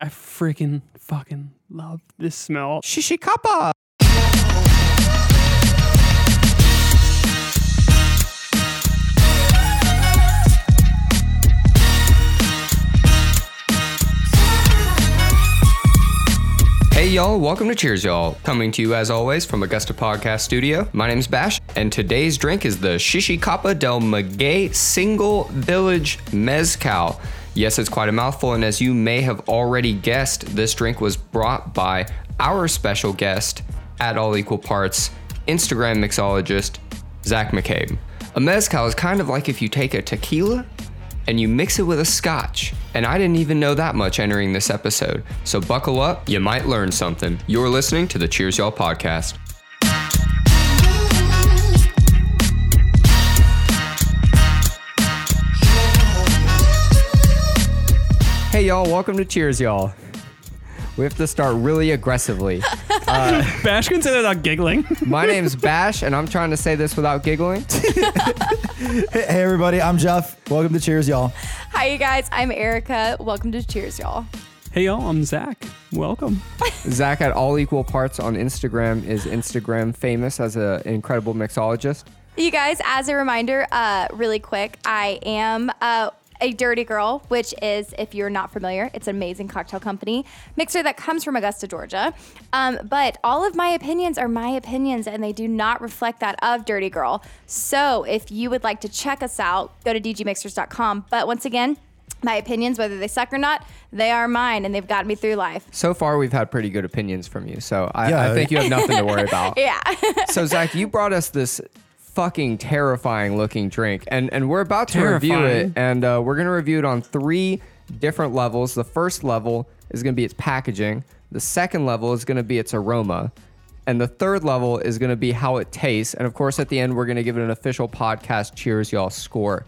I freaking fucking love this smell. Shishikapa. Hey y'all, welcome to Cheers Y'all. Coming to you as always from Augusta Podcast Studio. My name's Bash, and today's drink is the Shishikapa del Maguey Single Village Mezcal. Yes, it's quite a mouthful, and as you may have already guessed, this drink was brought by our special guest at All Equal Parts, Instagram mixologist Zach McCabe. A mezcal is kind of like if you take a tequila and you mix it with a scotch. And I didn't even know that much entering this episode. So buckle up, you might learn something. You're listening to the Cheers Y'all podcast. Hey y'all, welcome to Cheers Y'all. We have to start really aggressively. Bash can say that without giggling. My name's Bash, and I'm trying to say this without giggling. Hey, hey, everybody, I'm Jeff. Welcome to Cheers, y'all. Hi, you guys. I'm Erica. Welcome to Cheers, y'all. hey y'all, I'm Zach. Welcome. Zach at All Equal Parts on Instagram is Instagram famous as an incredible mixologist. You guys, as a reminder, uh, really quick, I am uh, a Dirty Girl, which is, if you're not familiar, it's an amazing cocktail company mixer that comes from Augusta, Georgia. Um, but all of my opinions are my opinions, and they do not reflect that of Dirty Girl. So if you would like to check us out, go to dgmixers.com. But once again, my opinions, whether they suck or not, they are mine, and they've gotten me through life. So far, we've had pretty good opinions from you, so I, Yeah. I think you have nothing to worry about. Yeah. So Zach, you brought us this fucking terrifying looking drink, and and we're about to review it, and uh, we're gonna review it on three different levels. The first level is gonna be its packaging. The second level is gonna be its aroma. And the third level is going to be how it tastes. And of course, at the end, we're going to give it an official podcast Cheers Y'all score.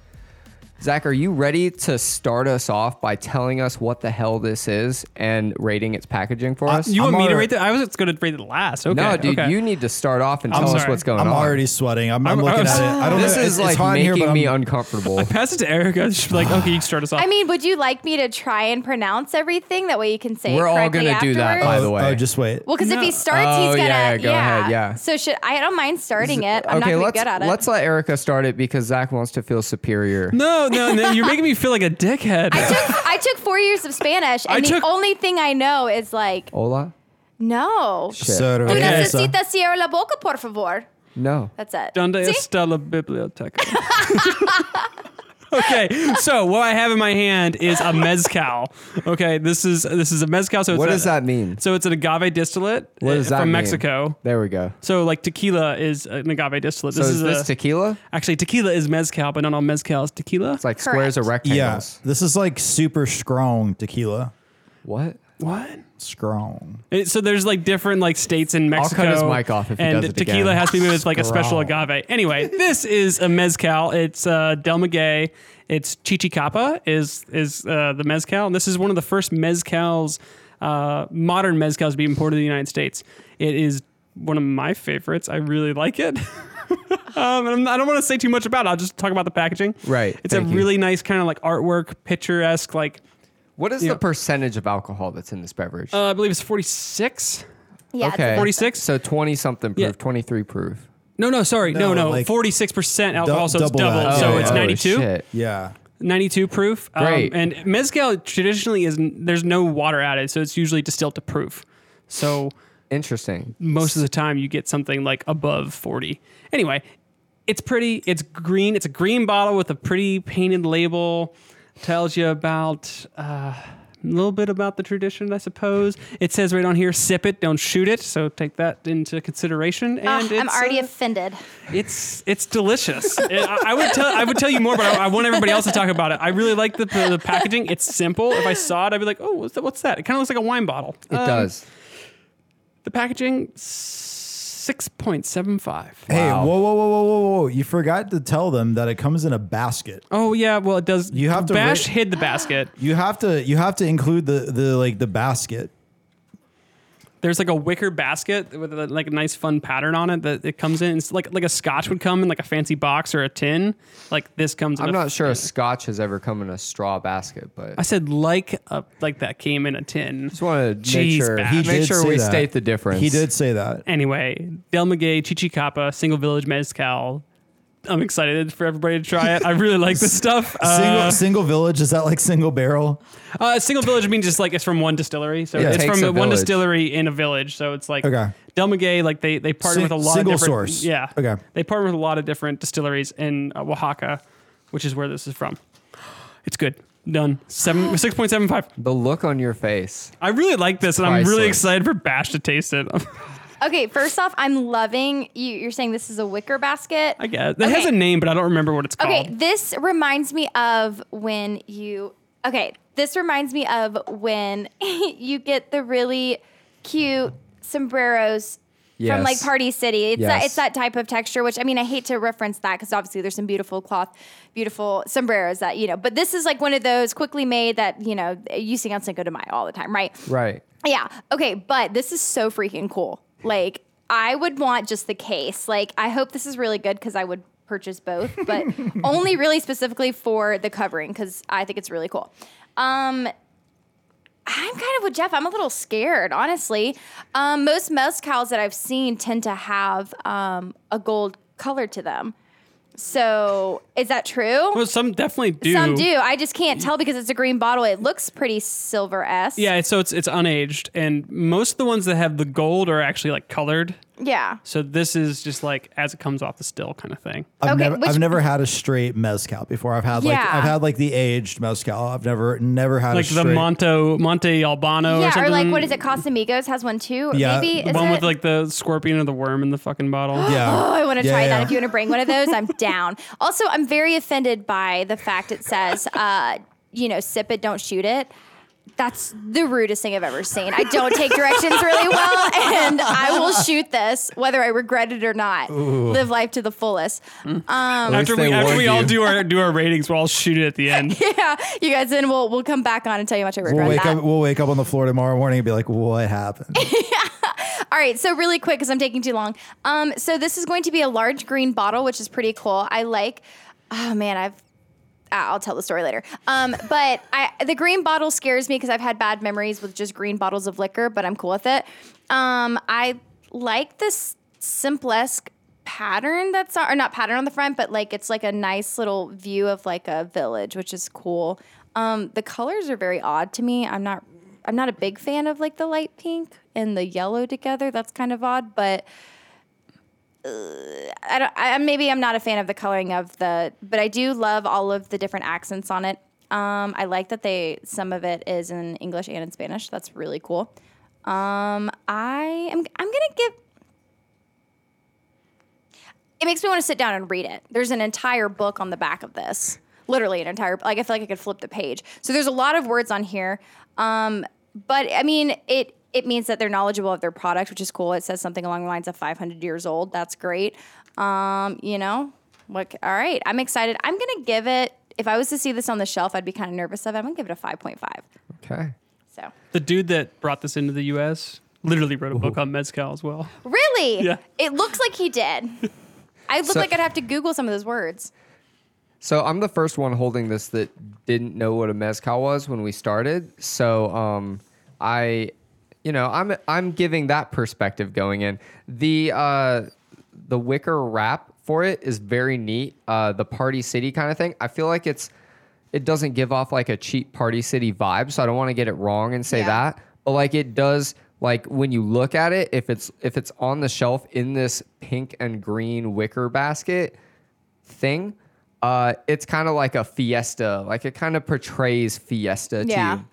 Zach, are you ready to start us off by telling us what the hell this is and rating its packaging for uh, us? You I'm want me to alre- rate that? I was going to rate it last. Okay. no, dude, okay. you need to start off and I'm tell us sorry. what's going on. I'm on. already sweating. I'm, I'm, I'm- looking I'm- at it. I don't This know. is it's, like it's hot in making here, but me I'm- uncomfortable. Pass it to Erica. She's like, okay, you start us off. I mean, would you like me to try and pronounce everything? That way you can say We're it all correctly gonna do that, by the way. Oh, just wait. Well, because if he starts, Oh, he's gonna. yeah, yeah, go ahead, yeah. So should I don't mind starting it. I'm not okay, gonna let's be good at it. let's let Erica start it because Zach wants to feel superior. no, no, no. You're making me feel like a dickhead. I took I took four years of Spanish, and I the took- only thing I know is like Hola? no. Shit. Soda Tú Okay. Vanessa. necesitas cierra la boca, por favor. No. That's it. Donde See? está la biblioteca? okay, so what I have in my hand is a mezcal. Okay, this is this is a mezcal. So it's What a- does that mean? So it's an agave distillate What does uh, that from mean? Mexico. There we go. So like tequila is an agave distillate. So This is is, this a, tequila? actually tequila is mezcal, but not all mezcal is tequila. It's like squares or Correct. Yeah, this is like super strong tequila. What? what? Strong. It- so there's like different like states in I'll Mexico. cut his mic off if he and does it tequila again. has to be made with like a special Scrawl. agave. Anyway, this is a mezcal. It's uh, Del Maguey. It's Chichicapa is is uh, the mezcal. And this is one of the first mezcals, uh, modern mezcals to be imported to the United States. It is one of my favorites. I really like it. um, and I'm- I don't want to say too much about it. I'll just talk about the packaging. Right, It's a thank you. really nice kind of like artwork, picturesque. Like What is Yeah. the percentage of alcohol that's in this beverage? uh, I believe it's 46. Yeah. it's okay. 46? So 20 something proof, Yeah. 23 proof. No, no, sorry. No, No, no. like 46% alcohol, so it's double double. that. so Oh, it's oh, 92. shit. Yeah. 92 proof. Um, Great. and mezcal traditionally is there's no water added, so it's usually distilled to proof. So Interesting. most of the time you get something like above 40. Anyway, it's pretty. It's green. It's a green bottle with a pretty painted label tells you about uh, a little bit about the tradition, I suppose. It says right on here, sip it, don't shoot it. So take that into consideration. Ah, and uh, I'm already uh, offended. It's it's delicious. it, I, I, would tell I would tell you more, but I, I, want everybody else to talk about it. I really like the, the, the, packaging. It's simple. If I saw it, I'd be like, oh, what's that? What's that? It kind of looks like a wine bottle. It um, does. The packaging. So 6.75. Hey, whoa, whoa, whoa, whoa, whoa, whoa! You forgot to tell them that it comes in a basket. Oh yeah, well it does. You have to Bash ra- hid the basket. You have to you have to include the the like the basket there's like a wicker basket with a, like a nice fun pattern on it that it comes in. It's like like a Scotch would come in like a fancy box or a tin. Like this comes. in I'm a- not sure a Scotch has ever come in a straw basket, but I said like a, like that came in a tin. just want to Jeez, make sure Bash. He make sure we that. state the difference. He did say that. Anyway, Del Maguey, Chichicapa, Single Village Mezcal. I'm excited for everybody to try it. I really like this stuff. Single Uh, single village is that like single barrel? uh, single village means just like it's from one distillery, so Yeah. it's Takes from a one village. distillery in a village. So it's like Okay. Del Maguey, like they they partner Sing- with a lot single of different source. Yeah, Okay. They partner with a lot of different distilleries in uh, Oaxaca, which is where this is from. It's good. Done. Seven six point seven five. the look on your face. I really like this, and I'm really Priceless. excited for Bash to taste it. Okay, first off, I'm loving you. You're saying this is a wicker basket. I guess it has a name, but I don't remember what it's called. Okay, this reminds me of when you. Okay, this reminds me of when you get the really cute sombreros from like Party City. It's that Yes. it's that type of texture. Which I mean, I hate to reference that because obviously there's some beautiful cloth, beautiful sombreros that you know. But this is like one of those quickly made that you know you see on Cinco de Mayo all the time, right? Right. Yeah. Okay, but this is so freaking cool. Like, I would want just the case. Like, I hope this is really good because I would purchase both, but only really specifically for the covering because I think it's really cool. Um, I'm kind of with Jeff. I'm a little scared, honestly. Um, most mezcals that I've seen tend to have um, a gold color to them. So, is that true? Well, some definitely do. Some do. I just can't tell because it's a green bottle. It looks pretty silver esque. Yeah, so it's it's unaged, and most of the ones that have the gold are actually like colored. Yeah. So this is just like as it comes off the still kind of thing. I've Okay, never which- I've never had a straight mezcal before. I've had like Yeah. I've had like the aged mezcal. I've never never had Like a the straight. Monto Monte Albano or Yeah, something. or like what is it? Casamigos has one too. Yeah, maybe the is one it? with like the scorpion or the worm in the fucking bottle. yeah. Oh, I want to Yeah, try yeah. that. If you want to bring one of those, I'm down. Also, I'm very offended by the fact it says, uh, you know, sip it, don't shoot it. That's the rudest thing I've ever seen. I don't take directions really well, and I will shoot this whether I regret it or not. Live life to the fullest. Um, after we after we all do our do our ratings, we'll all shoot it at the end. yeah, you guys, then we'll we'll come back on and tell you how much I regret We'll wake that. up. We'll wake up on the floor tomorrow morning and be like, "What happened?" yeah. All right, so really quick because I'm taking too long. Um, so this is going to be a large green bottle, which is pretty cool. I like. Oh man, I've. Ah, I'll tell the story later. Um, but I, the green bottle scares me because I've had bad memories with just green bottles of liquor, but I'm cool with it. Um, I like this simplesque pattern that's on, or not pattern on the front, but like it's like a nice little view of like a village, which is cool. Um, the colors are very odd to me. I'm not I'm not a big fan of like the light pink and the yellow together. That's kind of odd, but I don't. I, maybe I'm not a fan of the coloring of the, but I do love all of the different accents on it. Um, I like that they some of it is in English and in Spanish. That's really cool. Um, I am. I'm gonna give. It makes me want to sit down and read it. There's an entire book on the back of this. Literally an entire like I feel like I could flip the page. So there's a lot of words on here. Um, but I mean it it means that they're knowledgeable of their product, which is cool. It says something along the lines of 500 years old. That's great. Um, you know, like all right, I'm excited. I'm gonna give it. If I was to see this on the shelf, I'd be kind of nervous of it. I'm gonna give it a 5.5. Okay. So The dude that brought this into the U.S. literally wrote a book on mezcal as well. really, Yeah. it looks like he did. I look So- like I'd have to Google some of those words. So I'm the first one holding this that didn't know what a mezcal was when we started. So um, I, you know, I'm I'm giving that perspective going in. The uh, the wicker wrap for it is very neat. Uh, the Party City kind of thing. I feel like it's it doesn't give off like a cheap Party City vibe. So I don't want to get it wrong and say Yeah. that. But like it does. Like when you look at it, if it's if it's on the shelf in this pink and green wicker basket, thing. Uh, it's kind of like a fiesta, like it kind of portrays fiesta Yeah. to you.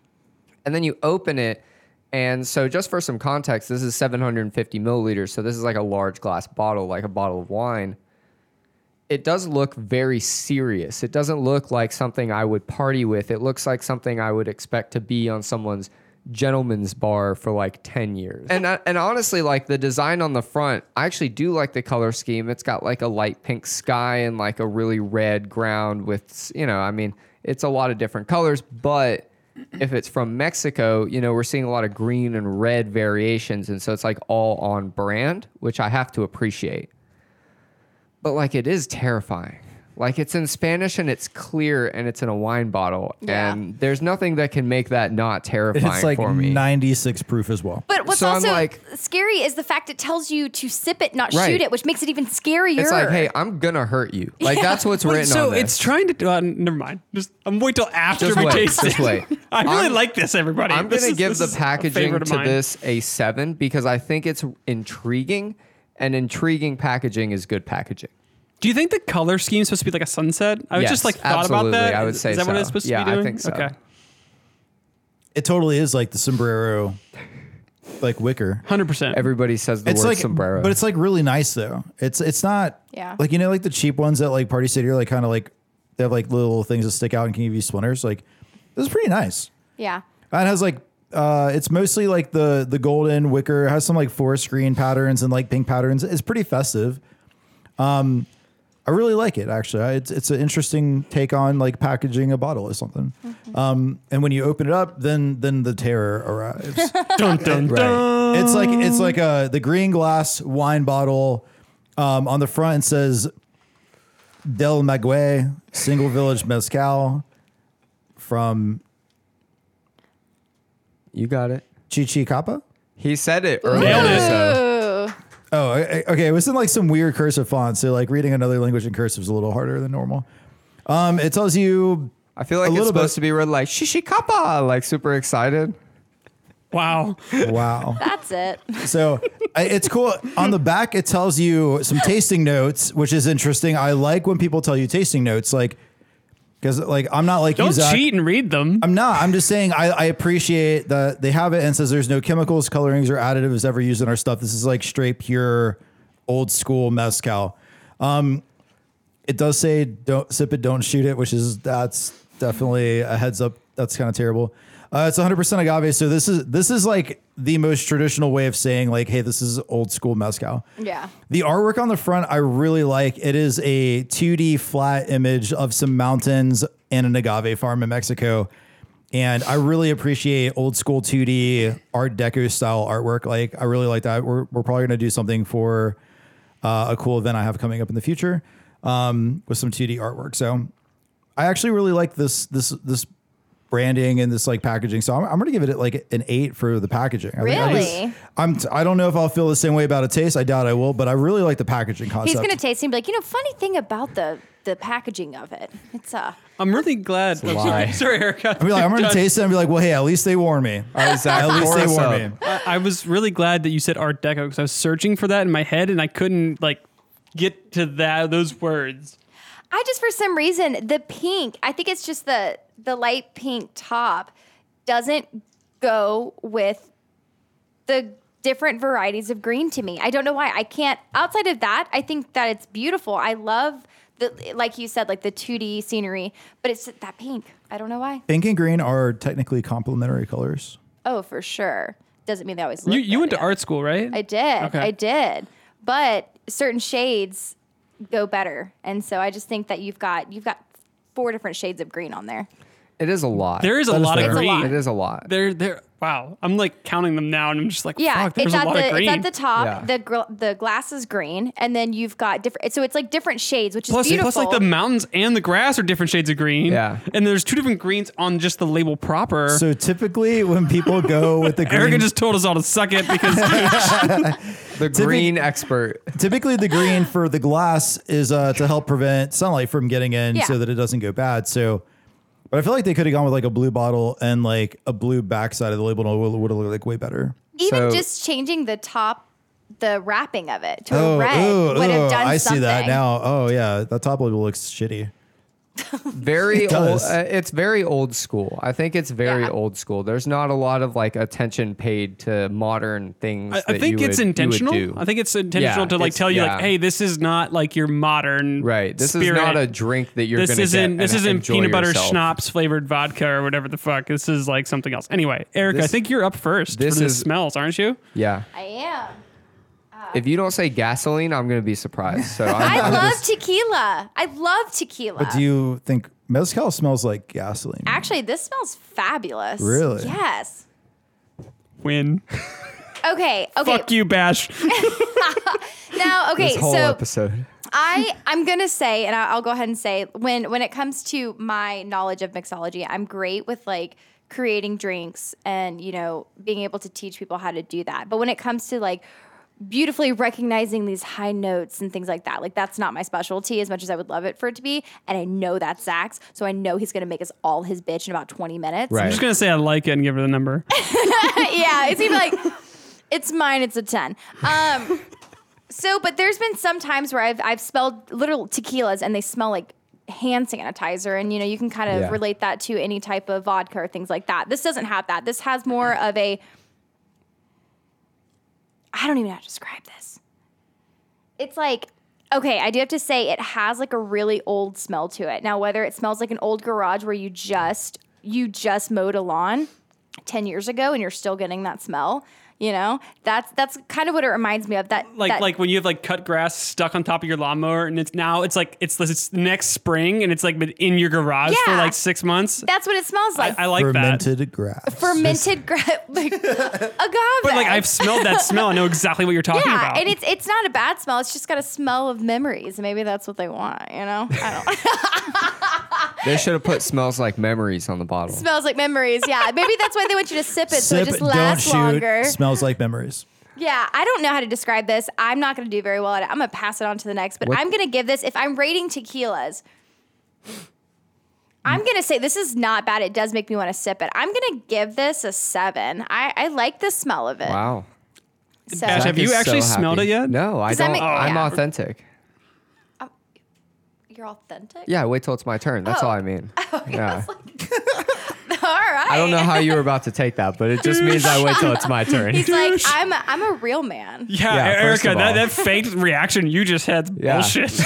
And then you open it, and so just for some context, this is 750 milliliters, so this is like a large glass bottle, like a bottle of wine. It does look very serious. It doesn't look like something I would party with. It looks like something I would expect to be on someone's gentleman's bar for like 10 years. And and honestly like the design on the front, I actually do like the color scheme. It's got like a light pink sky and like a really red ground with, you know, I mean, it's a lot of different colors, but if it's from Mexico, you know, we're seeing a lot of green and red variations. And so it's like all on brand, which I have to appreciate. But like it is terrifying. Like it's in Spanish and it's clear and it's in a wine bottle. Yeah. And there's nothing that can make that not terrifying It's like for me. 96 proof as well. But what's So I'm also like- scary is the fact it tells you to sip it, not Right. shoot it, which makes it even scarier. it's like, hey, I'm gonna hurt you. Like that's what's Wait, written so on this. it's trying to. Uh, never mind. Just I'm wait till after Just we wait, taste just it. wait. I really I'm- like this, everybody. I'm This gonna is- give this the is a packaging favorite of to mine. this a seven because I think it's intriguing, and intriguing packaging is good packaging. Do you think the color scheme is supposed to be like a sunset? I Yes, just like thought about absolutely, that. I would Is say that what it's supposed Yeah, to be doing? I think so. Okay, It totally is like the sombrero, like wicker. hundred percent. Everybody says the It's word like, sombrero, but it's like really nice though. It's it's not Yeah. like you know like the cheap ones that like Party City are like kind of like they have like little things that stick out and can give you splinters. Like this is pretty nice. yeah. And it has like uh it's mostly like the the golden wicker. It has some like forest green patterns and like pink patterns. It's pretty festive. Um I really like it actually. I- It's it's an interesting take on like packaging a bottle or something. Um and when you open it up, then then the terror arrives. dun dun dun. It's like it's like a the green glass wine bottle. Um, on the front it says Del Maguey Single Village Mezcal from you got it. Chichicapa. He said it earlier. Nailed it. So Oh, I- I- okay. It was in like some weird cursive font, so like reading another language in cursive is a little harder than normal. Um, it tells you I feel like A it's little supposed bit. to be read like shishikapa, like super excited. Wow. wow. That's it. So I, it's cool. On the back, it tells you some tasting notes, which is interesting. I like when people tell you tasting notes, like because like I'm not like Don't you, Zach. cheat and read them. I'm not. I'm just saying I, I appreciate that they have it and says there's no chemicals, colorings, or additives ever used in our stuff. This is like straight pure old school mezcal. Um, it does say don't sip it, don't shoot it, which is that's definitely a heads up. That's kind of terrible. Uh, it's 100% agave, so this is this is like the most traditional way of saying like, hey, this is old school mezcal. Yeah. The artwork on the front, I really like. It is a 2D flat image of some mountains and an agave farm in Mexico. And I really appreciate old school 2D Art Deco style artwork. Like, I really like that. We're, we're probably going to do something for uh, a cool event I have coming up in the future um, with some 2D artwork. So I actually really like this this this branding and this like packaging. So I'm, I'm going to give it like an eight for the packaging. I think I just- Really? I'm. T- I don't know if I'll feel the same way about a taste. I doubt I will, but I really like the packaging concept. He's gonna taste and be like, you know, funny thing about the the packaging of it. It's uh I'm really glad. a I'm lie. sorry, sorry, Erica. I'll be like, I'm gonna taste it and be like, well, hey, at least they warned me. Zach, At least they us warned me. I, I was really glad that you said Art Deco because I was searching for that in my head and I couldn't like get to that those words. I just for some reason the pink, I think it's just the the light pink top doesn't go with the different varieties of green to me. I don't know why. I can't outside of that, I think that it's beautiful. I love the like you said like the 2D scenery, but it's that pink. I don't know why. Pink and green are technically complementary colors. Oh, for sure. Doesn't mean they always look You you went to yeah. art school, right? I did. Okay. I did. But certain shades go better. And so I just think that you've got you've got four different shades of green on there. It is a lot. there is a That is lot of. It's a green. lot. It is a lot. There, there. Wow, I'm like counting them now, and I'm just like, Yeah, fuck, there's it's a at lot the of green. it's at the top. Yeah. The gr- the glass is green, and then you've got different. So it's like different shades, which Plus, is beautiful. plus, like the mountains and the grass are different shades of green. Yeah. and there's two different greens on just the label proper. So typically, when people go with the green, Erica just told us all to suck it because The green expert. typically the green for the glass is uh, to help prevent sunlight from getting in, Yeah. so that it doesn't go bad. So, but I feel like they could have gone with like a blue bottle and like a blue backside of the label, and it would have looked like way better. Even So- just changing the top, the wrapping of it to Oh, a red ooh, would have ooh, done I something. see that now. Oh yeah, that top label looks shitty. Very It old. Uh, it's very old school. I think it's very Yeah. old school. There's not a lot of like attention paid to modern things. I, I think you it's would- you would intentional. do. I think it's intentional Yeah, to like tell you yeah. like, hey, this is not like your modern right. This spirit. is not a drink that you're this gonna isn't get this and isn't peanut butter yourself. schnapps flavored vodka or whatever the fuck. This is like something else. Anyway, Erica, I think you're up first this for the is- smells, aren't you? Yeah. I am. If you don't say gasoline, I'm gonna be surprised. So I'm, I I'm love just- tequila. I love tequila. But do you think Mezcal smells like gasoline. Actually, this smells fabulous. Really? Yes. Win. Okay. Okay. Fuck you, Bash. Now, okay. This whole so episode. I I'm gonna say, and I- I'll go ahead and say, when when it comes to my knowledge of mixology, I'm great with like creating drinks and you know being able to teach people how to do that. But when it comes to like beautifully recognizing these high notes and things like that, like that's not my specialty as much as I would love it for it to be. And I know that's Zach's, so I know he's gonna make us all his bitch in about 20 minutes. Right. I'm just gonna say I like it and give her the number. yeah, it's even like it's mine. It's a ten. Um, so, but there's been some times where I've I've smelled little tequilas and they smell like hand sanitizer, and you know you can kind of Yeah. relate that to any type of vodka or things like that. This doesn't have that. This has more of a. I don't even know how to describe this. It's like. Okay, I do have to say it has like a really old smell to it. Now, whether it smells like an old garage where you just you just mowed a lawn, 10 years ago and you're still getting that smell you know that's that's kind of what it reminds me of that Like that- like when you have like cut grass stuck on top of your lawnmower and it's now it's like it's this next spring and it's like been in your garage for like six months. that's what it smells like I like that. Fermented grass. fermented grass, like agave But like I've smelled that smell. I know exactly what you're talking yeah about. and it's it's not a bad smell it's just got a smell of memories maybe that's what they want you know i don't They should have put smells like memories on the bottle. smells like memories yeah maybe that's why they want you to sip it so it Sip, just don't lasts shoot. longer Smells like memories. Yeah, I don't know how to describe this. I'm not going to do very well at it. I'm going to pass it on to the next, but What- I'm going to give this, if I'm rating tequilas, I'm going to say this is not bad. It does make me want to sip it. I'm going to give this a seven. I, I like the smell of it. Wow. So, Bash, have you is actually so smelled it yet? No, I Does that don't. make- I'm yeah. authentic. Oh, you're authentic? Yeah, wait till it's my turn. That's Oh. all I mean. yeah. All right. I don't know how you were about to take that, but it just means I wait till it's my turn. He's like, I'm a, I'm a real man. yeah, Yeah, first Erica, of that, all. that fake reaction you just had Yeah. bullshit.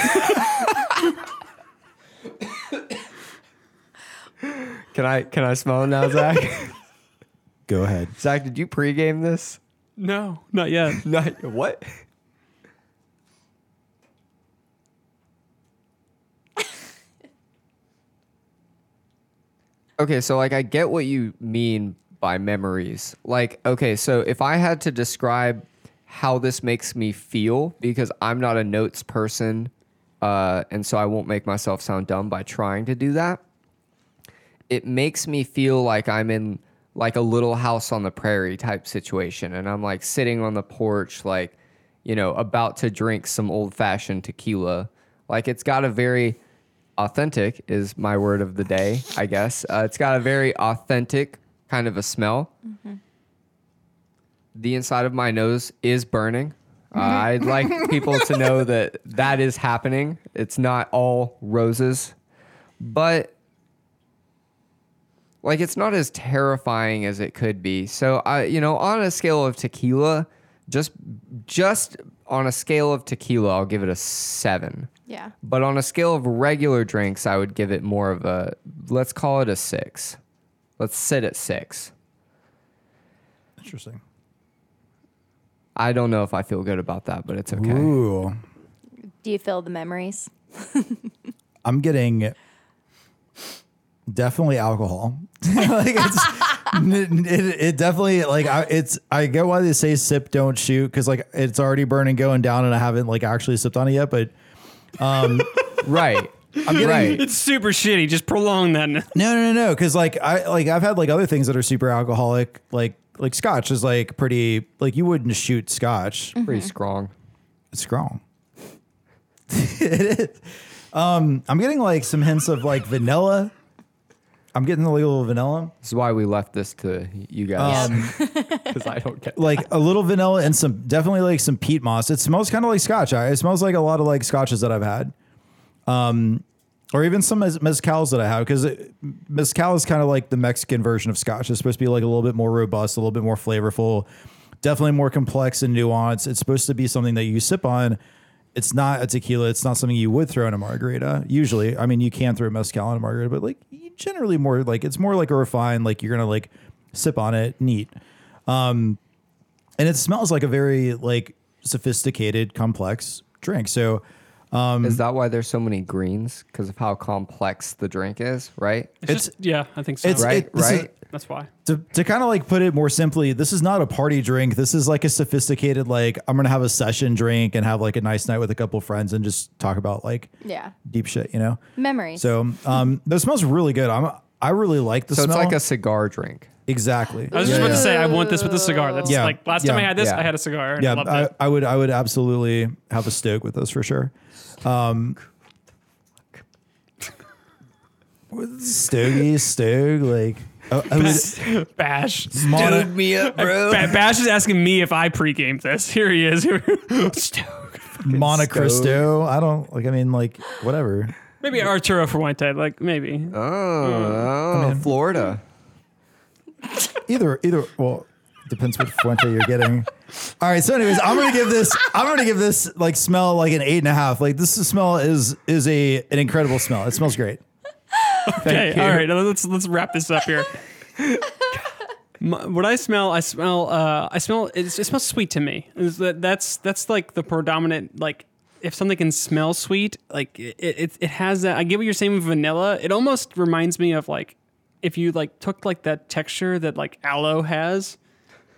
Can I can I smell it now, Zach? Go ahead. Zach, did you pregame this? no, not yet. No, what? Okay, so like I get what you mean by memories. Like, okay, so if I had to describe how this makes me feel, because I'm not a notes person, uh, and so I won't make myself sound dumb by trying to do that it makes me feel like I'm in like a little house on the prairie type situation. And I'm like sitting on the porch, like, you know, about to drink some old fashioned tequila. Like it's got a very authentic, is my word of the day, I guess. Uh, it's got a very authentic kind of a smell. The inside of my nose is burning. Uh, I'd like people to know that that is happening. It's not all roses, but like it's not as terrifying as it could be. So I, you know, on a scale of tequila, just just on a scale of tequila, I'll give it a seven. Yeah. But on a scale of regular drinks, I would give it more of a let's call it a six. Let's sit at six. Interesting. I don't know if I feel good about that, but it's okay. Ooh. Do you feel the memories? I'm getting definitely alcohol. like it's, it, it definitely like I, it's I get why they say sip don't shoot because like it's already burning going down and I haven't like actually sipped on it yet. But Right. I'm getting right. It's super shitty. Just prolong that. no no no no because like I like I've had like other things that are super alcoholic like like scotch is like pretty like you wouldn't shoot scotch. Pretty strong. It's strong. it is. Um, I'm getting like some hints of like vanilla. I'm getting a little vanilla. This is why we left this to you guys. Because I don't get like a little vanilla and some definitely like some peat moss. It smells kind of like scotch. It smells like a lot of like scotches that I've had, um, or even some mez- mezcals that I have because mezcal is kind of like the Mexican version of scotch. It's supposed to be like a little bit more robust, a little bit more flavorful, definitely more complex and nuanced. It's supposed to be something that you sip on. It's not a tequila. It's not something you would throw in a margarita. Usually, I mean, you can throw mezcal in a margarita, but like you generally more like it's more like a refined, like you're gonna like sip on it neat. Um, and it smells like a very like sophisticated complex drink. So is that why there's so many greens? Because of how complex the drink is, right? It's, It's- just, yeah, I think so. it's- Right, it- this is- right. That's why. to, to kind of like put it more simply, this is not a party drink. This is like a sophisticated, like I'm gonna have a session drink and have like a nice night with a couple friends and just talk about like Yeah. deep shit, you know. Memories. So um, that smells really good. I'm I really like the So smell. it's like a cigar drink. exactly. I was just Yeah, about to say I want this with a cigar. That's Yeah, like last time I had this, yeah. I had a cigar. And Yeah, I loved I, it. I would I would absolutely have a stoke with this for sure. Um, with Stogie, Stoke, like uh, I would, Bash. Mono- me up, bro. Ba- Bash is asking me if I pre-gamed this. Here he is. Monte Cristo. I don't like. I mean, like whatever. maybe Arturo Fuente. Like maybe. Oh, oh, Florida. Either either. Well, depends what Fuente you're getting. All right. So, anyways, I'm gonna give this. I'm gonna give this like smell like an eight and a half. Like this smell is is a an incredible smell. It smells great. Okay, you. all right. Let's let's wrap this up here. My- what I smell, I smell, uh, I smell. It's, it smells sweet to me. Is that that's that's like the predominant like. If something can smell sweet, like it, it, it has that. I get what you're saying with vanilla. It almost reminds me of like if you like took like that texture that like aloe has,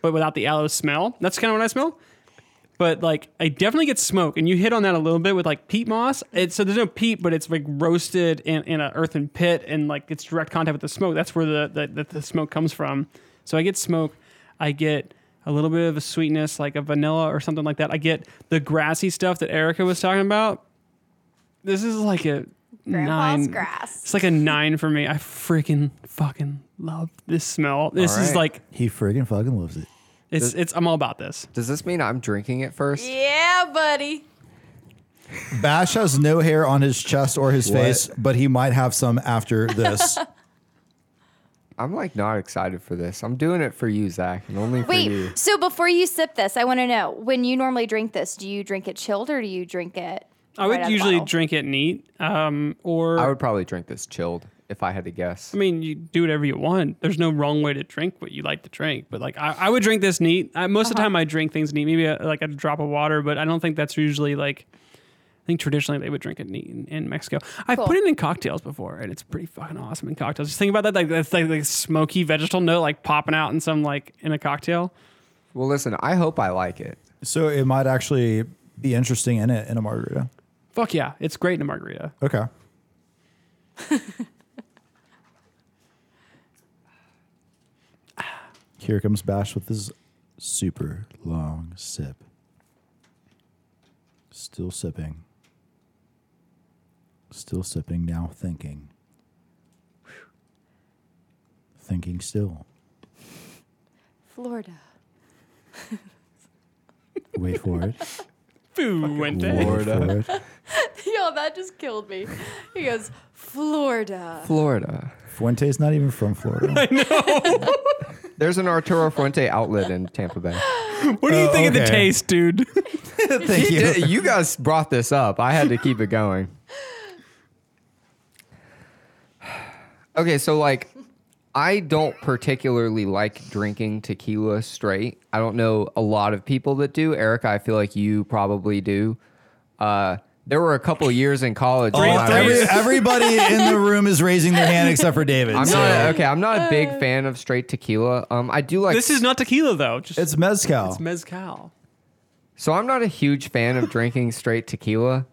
but without the aloe smell. That's kind of what I smell. But like I definitely get smoke, and you hit on that a little bit with like peat moss. It's so there's no peat, but it's like roasted in, in an earthen pit, and like it's direct contact with the smoke. That's where the, the the the smoke comes from. So I get smoke. I get a little bit of a sweetness, like a vanilla or something like that. I get the grassy stuff that Erica was talking about. This is like a Grandpa's nine. grass. It's like a nine for me. I freaking fucking love this smell. This All is like He freaking fucking loves it. It's it's. I'm all about this. Does this mean I'm drinking it first? Yeah, buddy. Bash has no hair on his chest or his What? face, but he might have some after this. I'm like not excited for this. I'm doing it for you, Zach, and only for you. Wait, so before you sip this, I want to know when you normally drink this, do you drink it chilled or do you drink it? I would out of the usually bottle? drink it neat, um, or I would probably drink this chilled if I had to guess. I mean, you do whatever you want. There's no wrong way to drink what you like to drink. But like, I, I would drink this neat. I, most Uh-huh. of the time, I drink things neat. Maybe a, like a drop of water, but I don't think that's usually like. I think traditionally they would drink it neat in, in Mexico. I've Cool. put it in cocktails before, and it's pretty fucking awesome in cocktails. Just think about that, like that's like, like smoky vegetable note, like popping out in some like in a cocktail. Well, listen, I hope I like it. so it might actually be interesting in it in a margarita. Fuck yeah, it's great in a margarita. Okay. Here comes Bash with his super long sip. Still sipping. Still sipping, now thinking. Thinking still. Florida. Wait for it. Fuente. Wait Florida. for it. Yo, that just killed me. He goes, Florida. Florida. Fuente's not even from Florida. There's an Arturo Fuente outlet in Tampa Bay. What do you Oh, think of the okay. taste, dude? Thank you. Yeah, you guys brought this up. I had to keep it going. Okay, so like I don't particularly like drinking tequila straight. I don't know a lot of people that do. Erica, I feel like you probably do. Uh, there were a couple years in college. when All- I every- was- everybody in the room is raising their hand except for David. I'm so- not okay. I'm not a big fan of straight tequila. Um, I do like This is not tequila though. Just It's mezcal. it's mezcal. So I'm not a huge fan of drinking straight tequila,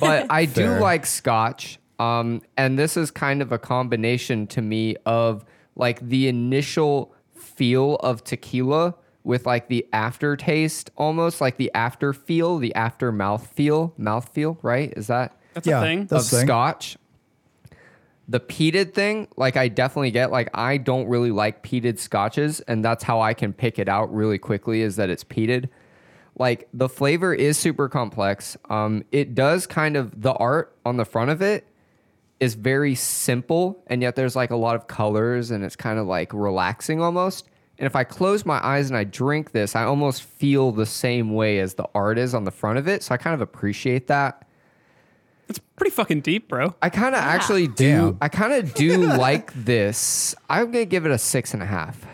but I do Fair. like scotch. Um, and this is kind of a combination to me of like the initial feel of tequila with like the aftertaste, almost like the after feel, the after mouth feel, mouth feel, right? Is that That's Yeah, a thing. that's- of the thing. scotch? The peated thing, like I definitely get. Like I don't really like peated scotches, and that's how I can pick it out really quickly. Is that it's peated like the flavor is super complex. Um, it does kind of the art on the front of it is very simple, and yet there's like a lot of colors, and it's kind of like relaxing almost. And if I close my eyes and I drink this, I almost feel the same way as the art is on the front of it. So I kind of appreciate that. It's pretty fucking deep, bro. I kind of actually do. Damn. I kind of do like this. I'm gonna give it a six and a half.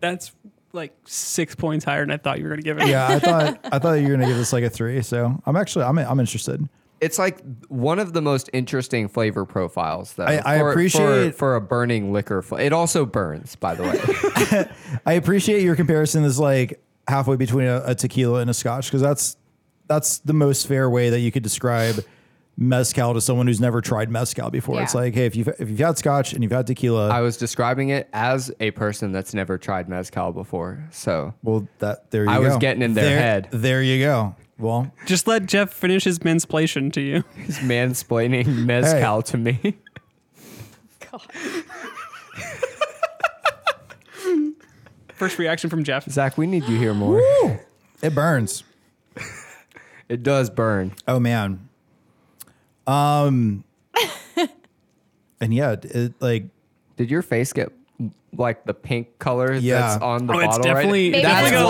That's like six points higher than I thought you were gonna give it. yeah, I thought I thought you were gonna give this like a three. So I'm actually I'm I'm interested. It's like one of the most interesting flavor profiles though. I- I for, appreciate- for, for a burning liquor. Fl- it also burns, by the way. I appreciate your comparison is like halfway between a, a tequila and a scotch because that's that's the most fair way that you could describe mezcal to someone who's never tried mezcal before. It's like, hey, if you've if you've had scotch and you've had tequila, I was describing it as a person that's never tried mezcal before. So well, that there you I go. was getting in their There- head. There you go. Well, Just let Jeff finish his mansplation to you. he's mansplaining mezcal to me. First reaction from Jeff. Zach, we need you here more. it burns. It does burn. Oh man. Um. and yeah, it like Did your face get like the pink color Yeah. that's on the Oh, it's bottle definitely- right? Maybe That's that's why.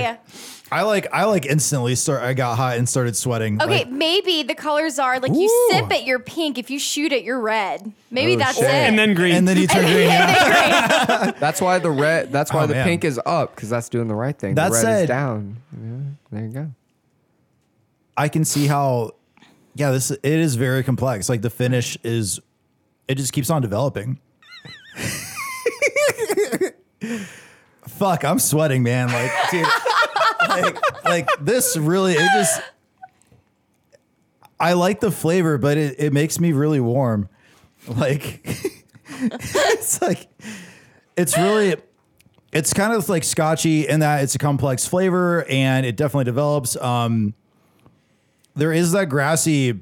why. I like I like instantly start. I got hot and started sweating. Okay, Like, maybe the colors are like you Ooh. sip it, you're pink. If you shoot it, you're red. Maybe Oh, that's shit. it. And then green. and then you turn green. Yeah. That's why the red. That's why Oh, the man. pink is up because that's doing the right thing. That the red said- is down. Yeah, there you go. I can see how. Yeah, this it is very complex. Like the finish is, it just keeps on developing. Fuck, I'm sweating, man. Like, dude, like, like this really, it just. I like the flavor, but it, it makes me really warm. Like, it's like, it's really, it's kind of like scotchy in that it's a complex flavor and it definitely develops. Um, there is that grassy,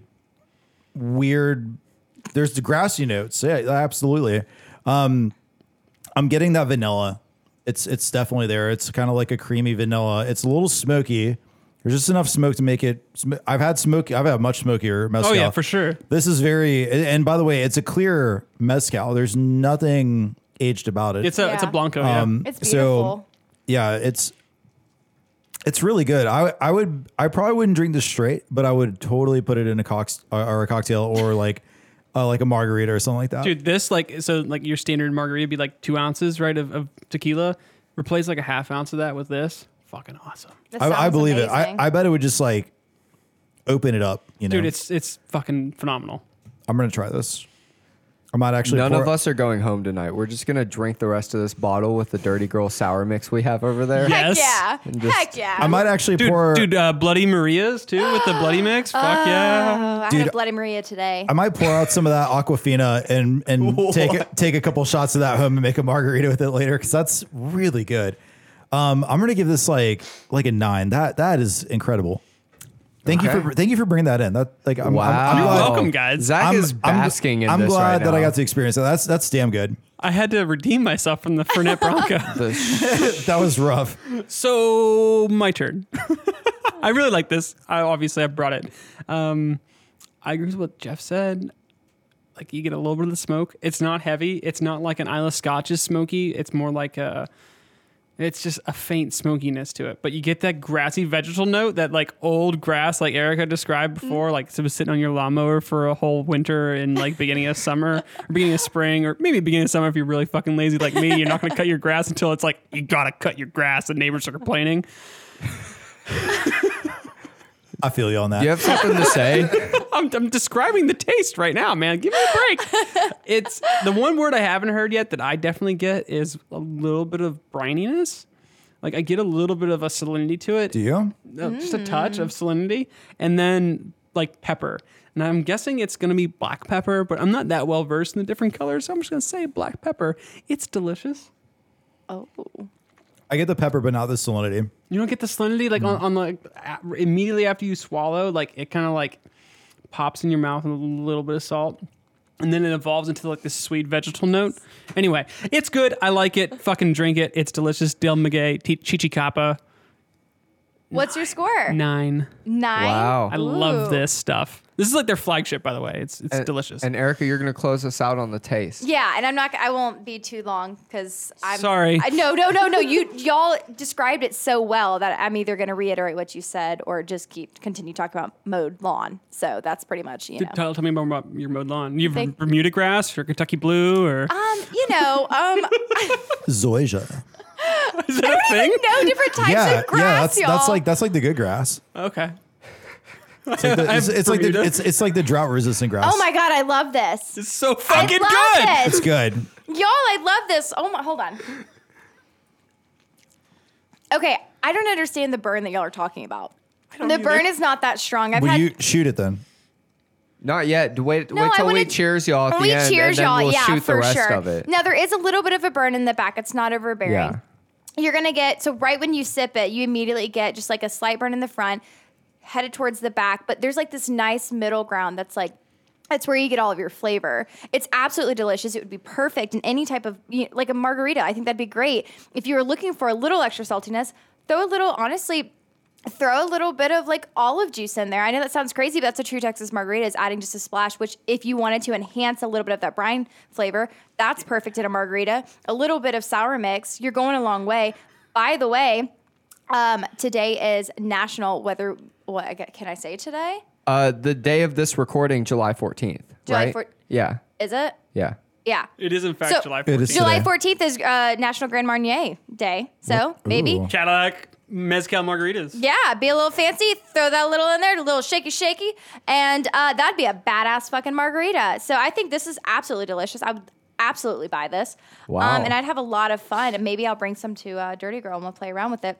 weird. There's the grassy notes. Yeah, absolutely. Um, I'm getting that vanilla. It's it's definitely there. It's kind of like a creamy vanilla. It's a little smoky. There's just enough smoke to make it. sm- I've had smoky. I've had much smokier mezcal. oh yeah, for sure. This is very. And by the way, it's a clear mezcal. There's nothing aged about it. It's a it's a Yeah. blanco. Yeah. Um, It's so- yeah, it's it's really good. I I would I probably wouldn't drink this straight, but I would totally put it in a cox or, or a cocktail or like uh, like a margarita or something like that. Dude, this like so like your standard margarita would be like two ounces, right, of, of tequila. Replace like a half ounce of that with this. Fucking awesome. That I, I sounds believe it. I. I bet it would just like open it up. You know, Dude, it's it's fucking phenomenal. I'm gonna try this. I might actually. None pour- of us are going home tonight. We're just gonna drink the rest of this bottle with the Dirty Girl sour mix we have over there. Yeah. Heck Yes. yeah. And just- Heck yeah. I might actually Dude, pour. dude, uh, Bloody Marias too with the Bloody mix. Fuck yeah. Oh, I Dude, had a Bloody Maria today. I might pour out some of that Aquafina and and take take a couple shots of that home and make a margarita with it later because that's really good. Um, I'm gonna give this like like a nine. That that is incredible. Thank you for thank you for bringing that in. That like I'm, I'm, I'm You're glad, welcome, guys. Zach I'm, is I'm- in I'm this glad right that I got to experience that. That's that's damn good. I had to redeem myself from the Fernet Branca. The sh- That was rough. so my turn. I really like this. I obviously I brought it. Um, I agree with what Jeff said. Like you get a little bit of the smoke. It's not heavy. It's not like an Islay Scotch is smoky. It's more like a. It's just a faint smokiness to it, but you get that grassy vegetal note, that like old grass, like Erica described mm. before, like it was sitting on your lawnmower for a whole winter and like beginning of summer, or beginning of spring, or maybe beginning of summer if you're really fucking lazy like me. You're not going to cut your grass until it's like you gotta cut your grass, and neighbors are complaining. I feel you on that. you have something to say? I'm, I'm describing the taste right now, man. Give me a break. it's the one word I haven't heard yet that I definitely get is a little bit of brininess. Like I get a little bit of a salinity to it, Do you? uh, just a touch of salinity, and then like pepper. And I'm guessing it's gonna be black pepper, but I'm not that well versed in the different colors, so I'm just gonna say black pepper. It's delicious. oh. I get the pepper, but not the salinity. You don't get the salinity like on, mm. on like a- immediately after you swallow, like it kind of like pops in your mouth with a little bit of salt. And then it evolves into like this sweet vegetal note. Anyway, it's good. I like it. Fucking drink it. It's delicious. Del Maguey, T- Chichicapa, What's your score? nine. Nine. Wow. I love Ooh. this stuff. This is like their flagship, by the way. It's it's And- delicious. And Erica, you're gonna close us out on the taste. Yeah, and I'm not. I won't be too long because I'm Sorry. I, no, no, no, no. You y'all described it so well that I'm either going to reiterate what you said or just keep continue talking about mowed lawn. So that's pretty much you know. tell, tell me more about your mowed lawn. You have Thank- Bermuda grass or Kentucky blue or Um, you know, um, Zoysia. is that a thing? no different types Yeah, of grass, yeah. That's y'all. that's like that's like the good grass. Okay. It's like the, it's, it's like the, it's, it's like the drought resistant grass. Oh my god, I love this. It's so I fucking love good. It's good. Y'all, I love this. Oh my, hold on. Okay, I don't understand the burn that y'all are talking about. The either. burn is not that strong. I've Will had you shoot it then? Not yet. Wait, No, wait till we wanna- cheers y'all at When the end, cheers and then y'all, we'll yeah, shoot for the rest sure. of it. Now there is a little bit of a burn in the back. It's not overbearing. Yeah. You're gonna get so right when you sip it, you immediately get just like a slight burn in the front, headed towards the back. But there's like this nice middle ground that's like that's where you get all of your flavor. It's absolutely delicious. It would be perfect in any type of you know, like a margarita. I think that'd be great if you were looking for a little extra saltiness. Throw a little, honestly, throw a little bit of like olive juice in there. I know that sounds crazy, but that's a true Texas margarita is adding just a splash, which if you wanted to enhance a little bit of that brine flavor, that's perfect in a margarita. A little bit of sour mix, you're going a long way. By the way, um, today is National Weather. What can I say today? Uh, the day of this recording, July 14th, July right? four- yeah, Is it? yeah. Yeah. It is in fact So- July It 14th. is July 14th is uh, National Grand Marnier Day. So maybe. Ooh. Cadillac mezcal margaritas. Yeah, be a little fancy, throw that little in there, a little shaky shaky, and uh, that'd be a badass fucking margarita. So I think this is absolutely delicious. I would absolutely buy this. Wow. Um, and I'd have a lot of fun. And maybe I'll bring some to uh, Dirty Girl and we'll play around with it.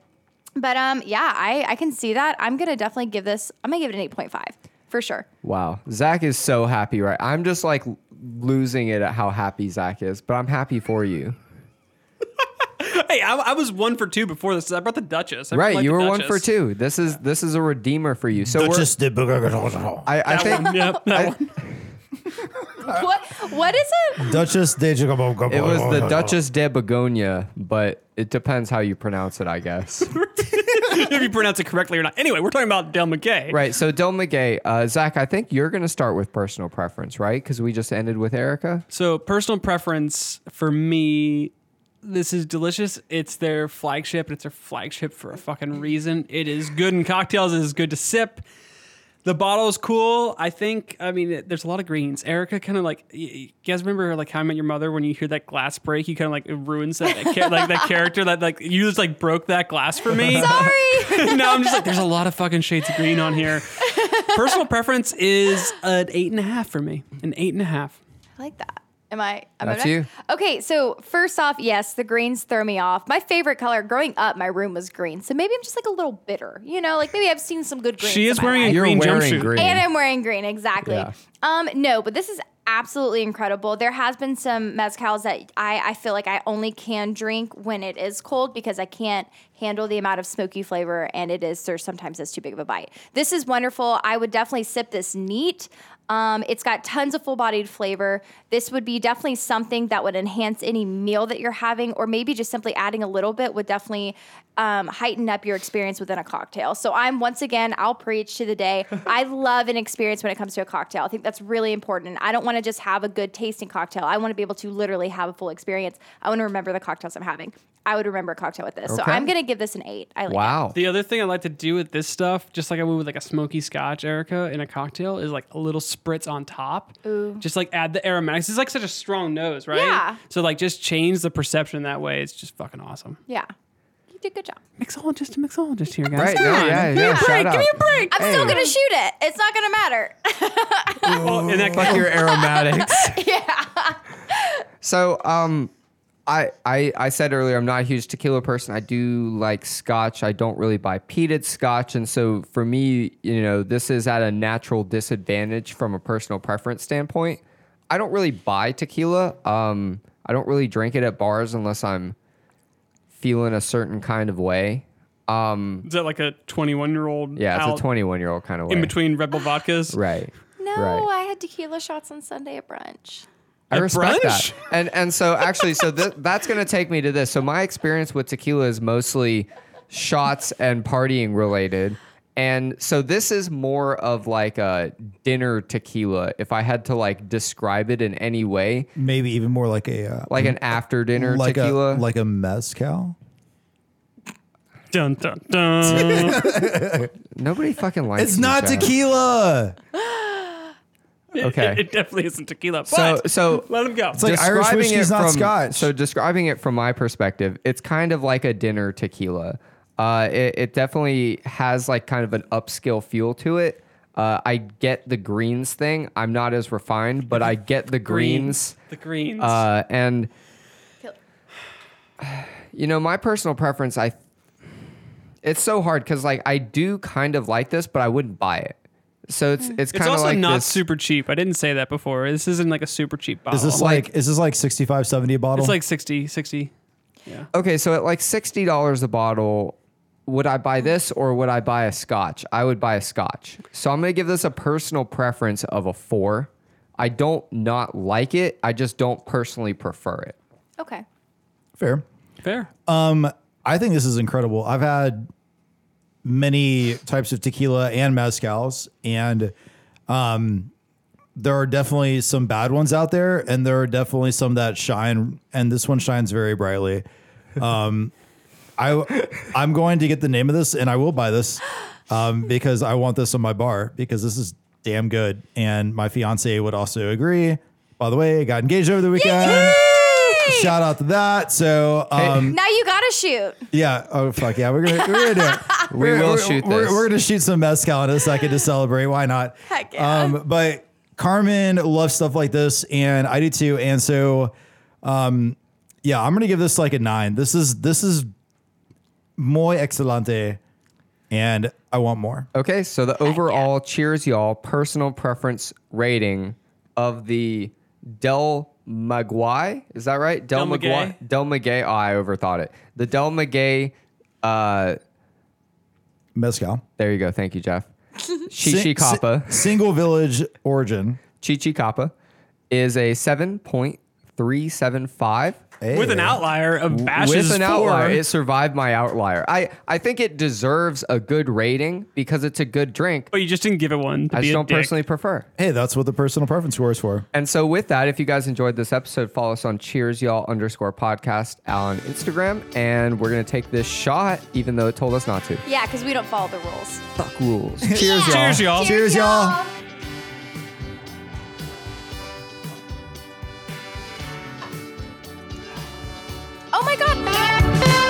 But um, yeah, I, I can see that. I'm gonna definitely give this. I'm gonna give it an 8.5 for sure. Wow. Zach is so happy, right? I'm just like losing it at how happy Zach is, but I'm happy for you. Hey, I, I was one for two before this. I brought the Duchess. I Right, you were one for two. This is this is a redeemer for you. So Duchess de Bougainville. I, I That think one, yep, that one. what what is it? Duchess de it was the Duchess de Begonia, but it depends how you pronounce it, I guess. if you pronounce it correctly or not. Anyway, we're talking about Del Maguey. right. So Del Maguey, uh, Zach, I think you're going to start with personal preference, right? Because we just ended with Erica. So personal preference for me, this is delicious. It's their flagship. It's their flagship for a fucking reason. It is good in cocktails. It is good to sip. The bottle is cool. I think. I mean, it, there's a lot of greens. Erica kind of like. y- y- You guys remember like How I Met Your Mother when you hear that glass break? You kind of like it ruins that, that like that character that like you just like broke that glass for me. Sorry. no, I'm just like, there's a lot of fucking shades of green on here. Personal preference is an eight and a half for me. An eight and a half. I like that. Am I? Am That's I you. Okay, so first off, yes, the greens throw me off. My favorite color growing up, my room was green. So maybe I'm just like a little bitter. You know, like maybe I've seen some good greens. She in is my wearing a life. You're green wearing jumpsuit. green. And I'm wearing green, exactly. Yeah. Um, no, but this is absolutely incredible. There has been some mezcals that I, I feel like I only can drink when it is cold because I can't handle the amount of smoky flavor and it is there's sometimes it's too big of a bite. This is wonderful. I would definitely sip this neat. Um, it's got tons of full bodied flavor. This would be definitely something that would enhance any meal that you're having, or maybe just simply adding a little bit would definitely um, heighten up your experience within a cocktail. So I'm once again, I'll preach to the day. I love an experience when it comes to a cocktail. I think that's really important. and I don't want to just have a good tasting cocktail. I want to be able to literally have a full experience. I want to remember the cocktails I'm having. I would remember a cocktail with this. So Okay. I'm gonna give this an eight. I like it. Wow. The other thing I like to do with this stuff, just like I would with like a smoky scotch, Erica, in a cocktail, is like a little spritz on top. Ooh. Just like add the aromatics. It's like such a strong nose, right? Yeah. So like just change the perception that way. It's just fucking awesome. Yeah. You did a good job. Mixologist, a mixologist here, guys. Right. Come No, yeah, Give me yeah. a break. Shout Give me out. a break. I'm still gonna shoot it. It's not gonna matter. Oh, and that Fuck your aromatics. yeah. So, um, I, I I said earlier I'm not a huge tequila person. I do like scotch. I don't really buy peated scotch, and so for me, you know, this is at a natural disadvantage from a personal preference standpoint. I don't really buy tequila. Um, I don't really drink it at bars unless I'm feeling a certain kind of way. Um, Is that like a 21 year old? yeah, it's a 21 year old kind of way. in between Red Bull vodkas. Right. No, Right. I had tequila shots on Sunday at brunch. I respect brunch? that. And and so actually, so th- that's going to take me to this. So my experience with tequila is mostly shots and partying related. And so this is more of like a dinner tequila. If I had to like describe it in any way, Maybe even more like a uh, like an after dinner like tequila. a like a mezcal. Dun dun dun. Nobody fucking likes. It's not guys. tequila. Okay. It, it definitely isn't tequila. So But so let him go. It's like Irish Describing whiskey's it not from- scotch. So describing it from my perspective, it's kind of like a dinner tequila. Uh, it, it definitely has like kind of an upscale feel to it. Uh, I get the greens thing. I'm not as refined, but I get the greens. The greens. Uh, and you know, my personal preference, I it's so hard because like I do kind of like this, but I wouldn't buy it. So it's it's it's kind of also like not this, super cheap. I didn't say that before. This isn't like a super cheap bottle. Is this like, is this like 65, 70 a bottle? it's like 60, 60. Yeah. Okay, so at like sixty dollars a bottle, would I buy this or would I buy a Scotch? I would buy a Scotch. So I'm gonna give this a personal preference of a four. I don't not like it. I just don't personally prefer it. Okay. fair. Fair. Um, I think this is incredible. I've had many types of tequila and mezcals, and um, there are definitely some bad ones out there, and there are definitely some that shine, and this one shines very brightly. Um, I I'm going to get the name of this, and I will buy this um, because I want this on my bar because this is damn good, and my fiance would also agree. By the way, got engaged over the weekend. Shout out to that. So, um, Now you gotta shoot. yeah. Oh fuck yeah. We're gonna we're gonna do it. We We're- will we're- shoot we're, this. We're gonna shoot some mezcal in a second to celebrate. Why not? Heck yeah. Um, but Carmen loves stuff like this, and I do too. And so, um, yeah, I'm gonna give this like a nine. This is this is muy excelente, and I want more. Okay, so the overall cheers y'all personal preference rating of the Del Maguey. Is that right? Del, Del Maguey. Del Maguey. Oh, I overthought it. The Del Maguey. Uh, Mezcal. There you go. Thank you, Jeff. Chichicapa. Single village origin. Chichicapa is a 7.375 Hey, with an outlier of bashes with an outlier, it survived my outlier. I, I think it deserves a good rating because it's a good drink. But you just didn't give it one. I just don't dick. personally prefer. Hey, that's what the personal preference score is for. And so with that, if you guys enjoyed this episode, follow us on Cheers Y'all underscore podcast on Instagram, and we're gonna take this shot, even though it told us not to. Yeah, because we don't follow the rules. Fuck rules. Cheers, yeah. y'all. Cheers, y'all. Cheers, y'all. Oh my God.